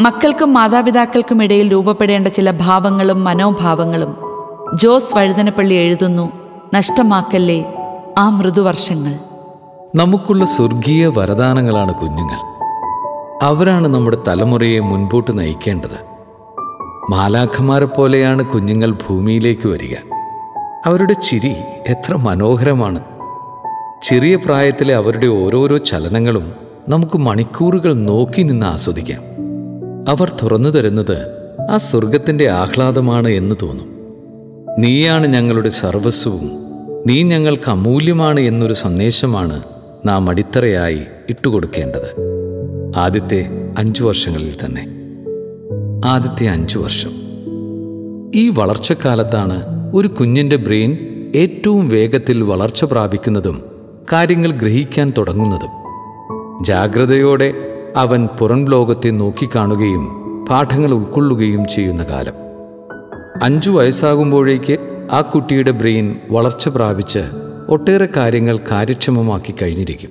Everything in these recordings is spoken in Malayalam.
മക്കൾക്കും മാതാപിതാക്കൾക്കും ഇടയിൽ രൂപപ്പെടേണ്ട ചില ഭാവങ്ങളും മനോഭാവങ്ങളും ജോസ് വഴുതനപ്പള്ളി എഴുതുന്നു നഷ്ടമാക്കല്ലേ ആ മൃദുവർഷങ്ങൾ? നമുക്കുള്ള സ്വർഗീയ വരദാനങ്ങളാണ് കുഞ്ഞുങ്ങൾ. അവരാണ് നമ്മുടെ തലമുറയെ മുൻപോട്ട് നയിക്കേണ്ടത്. മാലാഖമാരെ പോലെയാണ് കുഞ്ഞുങ്ങൾ ഭൂമിയിലേക്ക് വരിക. അവരുടെ ചിരി എത്ര മനോഹരമാണ്. ചെറിയ പ്രായത്തിലെ അവരുടെ ഓരോരോ ചലനങ്ങളും നമുക്ക് മണിക്കൂറുകൾ നോക്കി നിന്ന് ആസ്വദിക്കാം. അവർ തുറന്നു തരുന്നത് ആ സ്വർഗത്തിന്റെ ആഹ്ലാദമാണ് എന്ന് തോന്നും. നീയാണ് ഞങ്ങളുടെ സർവസ്വവും. നീ ഞങ്ങൾക്ക് അമൂല്യമാണ് എന്നൊരു സന്ദേശമാണ് നാം അടിത്തറയായി ഇട്ടുകൊടുക്കേണ്ടത്. ആദ്യത്തെ അഞ്ചു വർഷങ്ങളിൽ തന്നെ. ആദ്യത്തെ അഞ്ചു വർഷം. ഈ വളർച്ചക്കാലത്താണ് ഒരു കുഞ്ഞിന്റെ ബ്രെയിൻ ഏറ്റവും വേഗത്തിൽ വളർച്ച പ്രാപിക്കുന്നതും കാര്യങ്ങൾ ഗ്രഹിക്കാൻ തുടങ്ങുന്നതും. ജാഗ്രതയോടെ അവൻ പുറം ലോകത്തെ നോക്കിക്കാണുകയും പാഠങ്ങൾ ഉൾക്കൊള്ളുകയും ചെയ്യുന്ന കാലം. അഞ്ചു വയസ്സാകുമ്പോഴേക്ക് ആ കുട്ടിയുടെ ബ്രെയിൻ വളർച്ച പ്രാപിച്ച് ഒട്ടേറെ കാര്യങ്ങൾ കാര്യക്ഷമമാക്കി കഴിഞ്ഞിരിക്കും.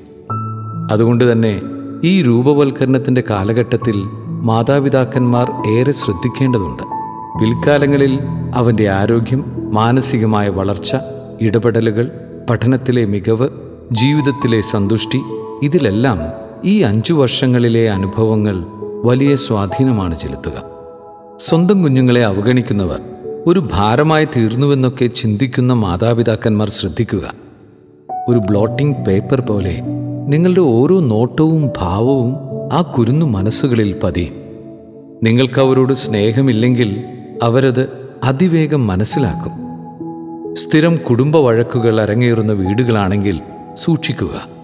അതുകൊണ്ട് തന്നെ ഈ രൂപവൽക്കരണത്തിന്റെ കാലഘട്ടത്തിൽ മാതാപിതാക്കന്മാർ ഏറെ ശ്രദ്ധിക്കേണ്ടതുണ്ട്. പിൽക്കാലങ്ങളിൽ അവന്റെ ആരോഗ്യം മാനസികമായ വളർച്ച ഇടപെടലുകൾ പഠനത്തിലെ മികവ് ജീവിതത്തിലെ സന്തുഷ്ടി ഇതിലെല്ലാം ഈ അഞ്ചു വർഷങ്ങളിലെ അനുഭവങ്ങൾ വലിയ സ്വാധീനമാണ് ചെലുത്തുക. സ്വന്തം കുഞ്ഞുങ്ങളെ അവഗണിക്കുന്നവർ ഒരു ഭാരമായി തീർന്നുവെന്നൊക്കെ ചിന്തിക്കുന്ന മാതാപിതാക്കന്മാർ ശ്രദ്ധിക്കുക. ഒരു ബ്ലോട്ടിംഗ് പേപ്പർ പോലെ നിങ്ങളുടെ ഓരോ നോട്ടവും ഭാവവും ആ കുരുന്നു മനസ്സുകളിൽ പതിയും നിങ്ങൾക്ക് അവരോട് സ്നേഹമില്ലെങ്കിൽ അവരത് അതിവേഗം മനസ്സിലാക്കും. സ്ഥിരം കുടുംബ വഴക്കുകൾ അരങ്ങേറുന്ന വീടുകളാണെങ്കിൽ സൂക്ഷിക്കുക.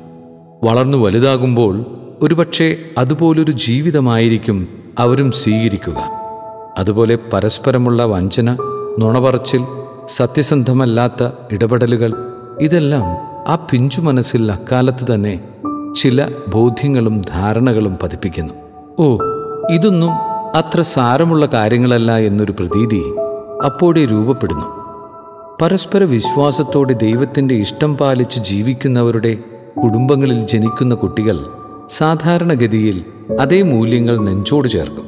വളർന്നു വലുതാകുമ്പോൾ ഒരുപക്ഷെ അതുപോലൊരു ജീവിതമായിരിക്കും അവരും സ്വീകരിക്കുക. അതുപോലെ പരസ്പരമുള്ള വഞ്ചന നുണപറച്ചിൽ സത്യസന്ധമല്ലാത്ത ഇടപെടലുകൾ ഇതെല്ലാം ആ പിഞ്ചു മനസ്സിൽ അക്കാലത്ത് തന്നെ ചില ബോധ്യങ്ങളും ധാരണകളും പതിപ്പിക്കുന്നു. ഓ ഇതൊന്നും അത്ര സാരമുള്ള കാര്യങ്ങളല്ല എന്നൊരു പ്രതീതി അപ്പോഴേ രൂപപ്പെടുന്നു. പരസ്പര വിശ്വാസത്തോടെ ദൈവത്തിന്റെ ഇഷ്ടം പാലിച്ച് ജീവിക്കുന്നവരുടെ കുടുംബങ്ങളിൽ ജനിക്കുന്ന കുട്ടികൾ സാധാരണഗതിയിൽ അതേ മൂല്യങ്ങൾ നെഞ്ചോട് ചേർക്കും.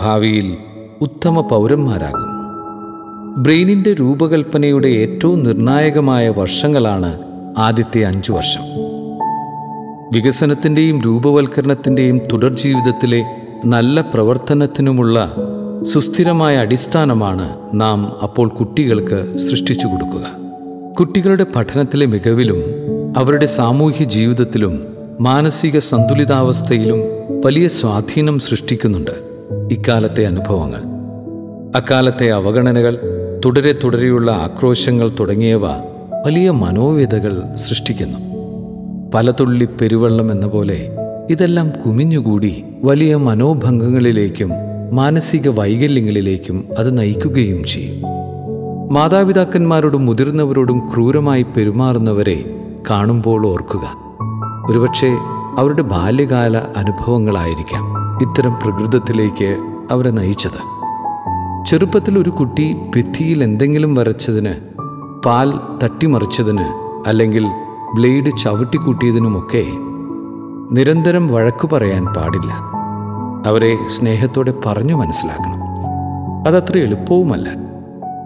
ഭാവിയിൽ ഉത്തമ പൗരന്മാരാകും. ബ്രെയിനിന്റെ രൂപകൽപ്പനയുടെ ഏറ്റവും നിർണായകമായ വർഷങ്ങളാണ് ആദ്യത്തെ അഞ്ചു വർഷം. വികസനത്തിന്റെയും രൂപവൽക്കരണത്തിന്റെയും തുടർ ജീവിതത്തിലെ നല്ല പ്രവർത്തനത്തിനുമുള്ള സുസ്ഥിരമായ അടിസ്ഥാനമാണ് നാം അപ്പോൾ കുട്ടികൾക്ക് സൃഷ്ടിച്ചു കൊടുക്കുക. കുട്ടികളുടെ പഠനത്തിലെ മികവിലും അവരുടെ സാമൂഹ്യ ജീവിതത്തിലും മാനസിക സന്തുലിതാവസ്ഥയിലും വലിയ സ്വാധീനം സൃഷ്ടിക്കുന്നുണ്ട് ഇക്കാലത്തെ അനുഭവങ്ങൾ. അക്കാലത്തെ അവഗണനകൾ തുടരെ തുടരെയുള്ള ആക്രോശങ്ങൾ തുടങ്ങിയവ വലിയ മനോവ്യതകൾ സൃഷ്ടിക്കുന്നു. പലതുള്ളി പെരുവെള്ളം എന്ന പോലെ ഇതെല്ലാം കുമിഞ്ഞുകൂടി വലിയ മനോഭംഗങ്ങളിലേക്കും മാനസിക വൈകല്യങ്ങളിലേക്കും അത് നയിക്കുകയും ചെയ്യും. മാതാപിതാക്കന്മാരോടും മുതിർന്നവരോടും ക്രൂരമായി പെരുമാറുന്നവരെ കാണുമ്പോൾ ഓർക്കുക. ഒരുപക്ഷെ അവരുടെ ബാല്യകാല അനുഭവങ്ങളായിരിക്കാം ഇത്തരം പ്രകൃതത്തിലേക്ക് അവരെ നയിച്ചത്. ചെറുപ്പത്തിൽ ഒരു കുട്ടി ഭിത്തിയിൽ എന്തെങ്കിലും വരച്ചതിന് പാൽ തട്ടിമറിച്ചതിന് അല്ലെങ്കിൽ ബ്ലേഡ് ചവിട്ടിക്കൂട്ടിയതിനുമൊക്കെ നിരന്തരം വഴക്കു പറയാൻ പാടില്ല. അവരെ സ്നേഹത്തോടെ പറഞ്ഞു മനസ്സിലാക്കണം. അതത്ര എളുപ്പവുമല്ല.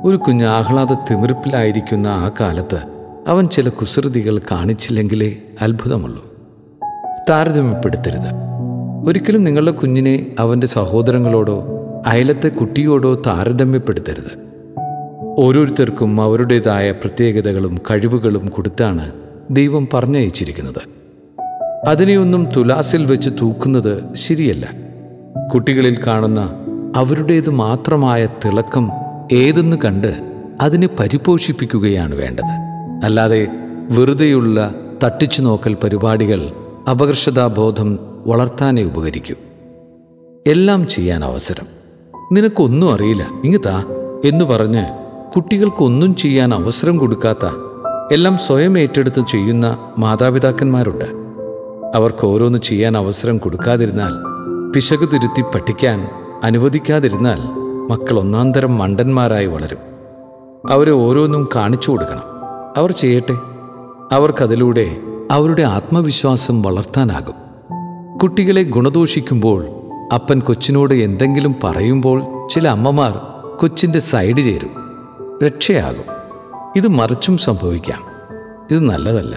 ഒരു കുഞ്ഞാഹ്ലാദ തിമിർപ്പിലായിരിക്കുന്ന ആ കാലത്ത് അവൻ ചില കുസൃതികൾ കാണിച്ചില്ലെങ്കിലേ അത്ഭുതമുള്ളൂ. താരതമ്യപ്പെടുത്തരുത്. ഒരിക്കലും നിങ്ങളുടെ കുഞ്ഞിനെ അവന്റെ സഹോദരങ്ങളോടോ അയലത്തെ കുട്ടിയോടോ താരതമ്യപ്പെടുത്തരുത്. ഓരോരുത്തർക്കും അവരുടേതായ പ്രത്യേകതകളും കഴിവുകളും കൊടുത്താണ് ദൈവം പറഞ്ഞയച്ചിരിക്കുന്നത്. അതിനെയൊന്നും തുലാസിൽ വെച്ച് തൂക്കുന്നത് ശരിയല്ല. കുട്ടികളിൽ കാണുന്ന അവരുടേത് മാത്രമായ തിളക്കം ഏതെന്ന് കണ്ട് അതിനെ പരിപോഷിപ്പിക്കുകയാണ് വേണ്ടത്. അല്ലാതെ വെറുതെയുള്ള തട്ടിച്ചു നോക്കൽ പരിപാടികൾ അപകർഷതാബോധം വളർത്താനേ ഉപകരിക്കൂ. എല്ലാം ചെയ്യാൻ അവസരം. നിനക്കൊന്നും അറിയില്ല ഇങ്ങത്താ എന്ന് പറഞ്ഞ് കുട്ടികൾക്കൊന്നും ചെയ്യാൻ അവസരം കൊടുക്കാത്ത എല്ലാം സ്വയം ഏറ്റെടുത്ത് ചെയ്യുന്ന മാതാപിതാക്കന്മാരുണ്ട്. അവർക്ക് ഓരോന്ന് ചെയ്യാൻ അവസരം കൊടുക്കാതിരുന്നാൽ പിശക് തിരുത്തി പഠിക്കാൻ അനുവദിക്കാതിരുന്നാൽ മക്കൾ ഒന്നാന്തരം മണ്ടന്മാരായി വളരും. അവരെ ഓരോന്നും കാണിച്ചു കൊടുക്കണം. അവർ ചെയ്യട്ടെ. അവർക്കതിലൂടെ അവരുടെ ആത്മവിശ്വാസം വളർത്താനാകും. കുട്ടികളെ ഗുണദോഷിക്കുമ്പോൾ അപ്പൻ കൊച്ചിനോട് എന്തെങ്കിലും പറയുമ്പോൾ ചില അമ്മമാർ കൊച്ചിന്റെ സൈഡ് ചേരും. രക്ഷയാകും. ഇത് മറിച്ചും സംഭവിക്കാം. ഇത് നല്ലതല്ല.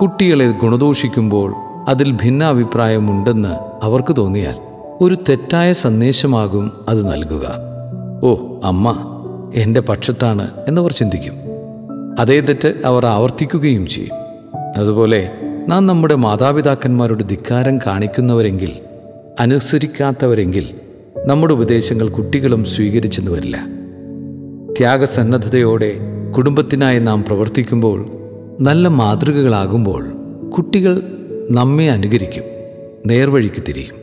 കുട്ടികളെ ഗുണദോഷിക്കുമ്പോൾ അതിൽ ഭിന്നാഭിപ്രായമുണ്ടെന്ന് അവർക്ക് തോന്നിയാൽ ഒരു തെറ്റായ സന്ദേശമാകും അത് നൽകുക. ഓ അമ്മ എന്റെ പക്ഷത്താണ് എന്നവർ ചിന്തിക്കും. അതേ തെറ്റ് അവർ ആവർത്തിക്കുകയും ചെയ്യും. അതുപോലെ നാം നമ്മുടെ മാതാപിതാക്കന്മാരുടെ ധിക്കാരം കാണിക്കുന്നവരെങ്കിൽ അനുസരിക്കാത്തവരെങ്കിൽ നമ്മുടെ ഉപദേശങ്ങൾ കുട്ടികളും സ്വീകരിച്ചെന്ന് വരില്ല. ത്യാഗസന്നദ്ധതയോടെ കുടുംബത്തിനായി നാം പ്രവർത്തിക്കുമ്പോൾ നല്ല മാതൃകകളാകുമ്പോൾ കുട്ടികൾ നമ്മെ അനുകരിക്കും നേർവഴിക്ക് തിരിയും.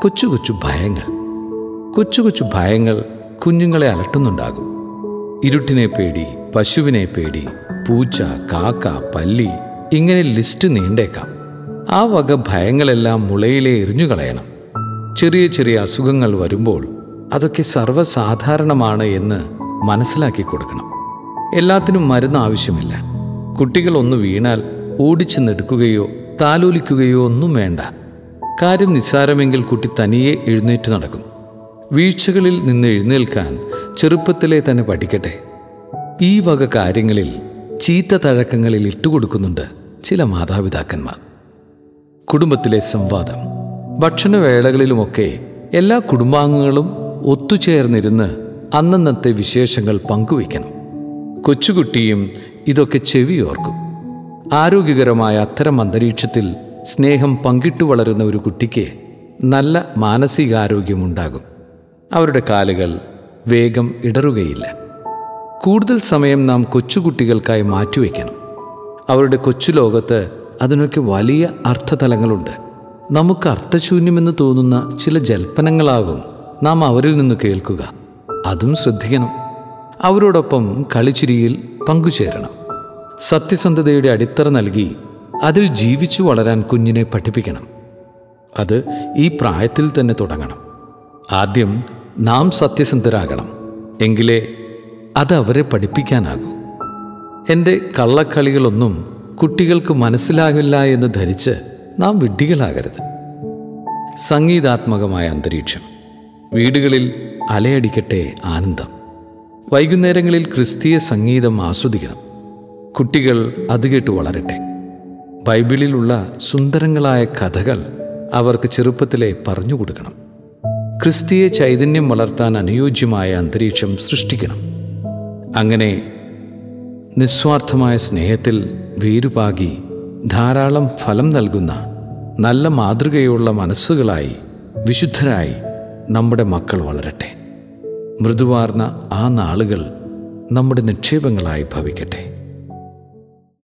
കൊച്ചു കൊച്ചു ഭയങ്ങൾ. കൊച്ചു കൊച്ചു ഭയങ്ങൾ കുഞ്ഞുങ്ങളെ അലട്ടുന്നുണ്ടാകും. ഇരുട്ടിനെ പേടി പശുവിനെ പേടി പൂച്ച കാക്ക പല്ലി ഇങ്ങനെ ലിസ്റ്റ് നീണ്ടേക്കാം. ആ വക ഭയങ്ങളെല്ലാം മുളയിലെ എറിഞ്ഞുകളയണം. ചെറിയ ചെറിയ അസുഖങ്ങൾ വരുമ്പോൾ അതൊക്കെ സർവസാധാരണമാണ് എന്ന് മനസ്സിലാക്കി കൊടുക്കണം. എല്ലാത്തിനും മരുന്ന് ആവശ്യമില്ല. കുട്ടികൾ ഒന്ന് വീണാൽ ഓടിച്ചെന്നെടുക്കുകയോ താലോലിക്കുകയോ ഒന്നും വേണ്ട. കാര്യം നിസ്സാരമെങ്കിൽ കുട്ടി തനിയെ എഴുന്നേറ്റ് നടക്കും. വീഴ്ചകളിൽ നിന്ന് എഴുന്നേൽക്കാൻ ചെറുപ്പത്തിലെ തന്നെ പഠിക്കട്ടെ. ഈ വക കാര്യങ്ങളിൽ ചീത്ത തഴക്കങ്ങളിൽ ഇട്ടുകൊടുക്കുന്നുണ്ട് ചില മാതാപിതാക്കന്മാർ. കുടുംബത്തിലെ സംവാദം ഭക്ഷണവേളകളിലുമൊക്കെ എല്ലാ കുടുംബാംഗങ്ങളും ഒത്തുചേർന്നിരുന്ന് അന്നന്നത്തെ വിശേഷങ്ങൾ പങ്കുവയ്ക്കണം. കൊച്ചുകുട്ടിയും ഇതൊക്കെ ചെവിയോർക്കും. ആരോഗ്യകരമായ അത്തരം അന്തരീക്ഷത്തിൽ സ്നേഹം പങ്കിട്ടു വളരുന്ന ഒരു കുട്ടിക്ക് നല്ല മാനസികാരോഗ്യമുണ്ടാകും. അവരുടെ കാലുകൾ വേഗം ഇടറുകയില്ല. കൂടുതൽ സമയം നാം കൊച്ചുകുട്ടികൾക്കായി മാറ്റിവെക്കണം. അവരുടെ കൊച്ചു ലോകത്ത് അതിനൊക്കെ വലിയ അർത്ഥതലങ്ങളുണ്ട്. നമുക്ക് അർത്ഥശൂന്യമെന്ന് തോന്നുന്ന ചില ജൽപ്പനങ്ങളാകും നാം അവരിൽ നിന്ന് കേൾക്കുക. അതും ശ്രദ്ധിക്കണം. അവരോടൊപ്പം കളിച്ചിരിയിൽ പങ്കുചേരണം. സത്യസന്ധതയുടെ അടിത്തറ നൽകി അതിൽ ജീവിച്ചു വളരാൻ കുഞ്ഞിനെ പഠിപ്പിക്കണം. അത് ഈ പ്രായത്തിൽ തന്നെ തുടങ്ങണം. ആദ്യം നാം സത്യസന്ധരാകണം. എങ്കിലേ അത് അവരെ പഠിപ്പിക്കാനാകൂ. എന്റെ കള്ളക്കളികളൊന്നും കുട്ടികൾക്ക് മനസ്സിലാകില്ല എന്ന് ധരിച്ച് നാം വിഡ്ഢികളാകരുത്. സംഗീതാത്മകമായ അന്തരീക്ഷം വീടുകളിൽ അലയടിക്കട്ടെ ആനന്ദം. വൈകുന്നേരങ്ങളിൽ ക്രിസ്തീയ സംഗീതം ആസ്വദിക്കണം. കുട്ടികൾ അത് കേട്ട് വളരട്ടെ. ബൈബിളിലുള്ള സുന്ദരങ്ങളായ കഥകൾ അവർക്ക് ചെറുപ്പത്തിലെ പറഞ്ഞു കൊടുക്കണം. ക്രിസ്തീയ ചൈതന്യം വളർത്താൻ അനുയോജ്യമായ അന്തരീക്ഷം സൃഷ്ടിക്കണം. അങ്ങനെ നിസ്വാർത്ഥമായ സ്നേഹത്തിൽ വേരുപാകി ധാരാളം ഫലം നൽകുന്ന നല്ല മാതൃകയുള്ള മനസ്സുകളായി വിശുദ്ധരായി നമ്മുടെ മക്കൾ വളരട്ടെ. മൃദുവാർന്ന ആ നാളുകൾ നമ്മുടെ നിക്ഷേപങ്ങളായി ഭവിക്കട്ടെ.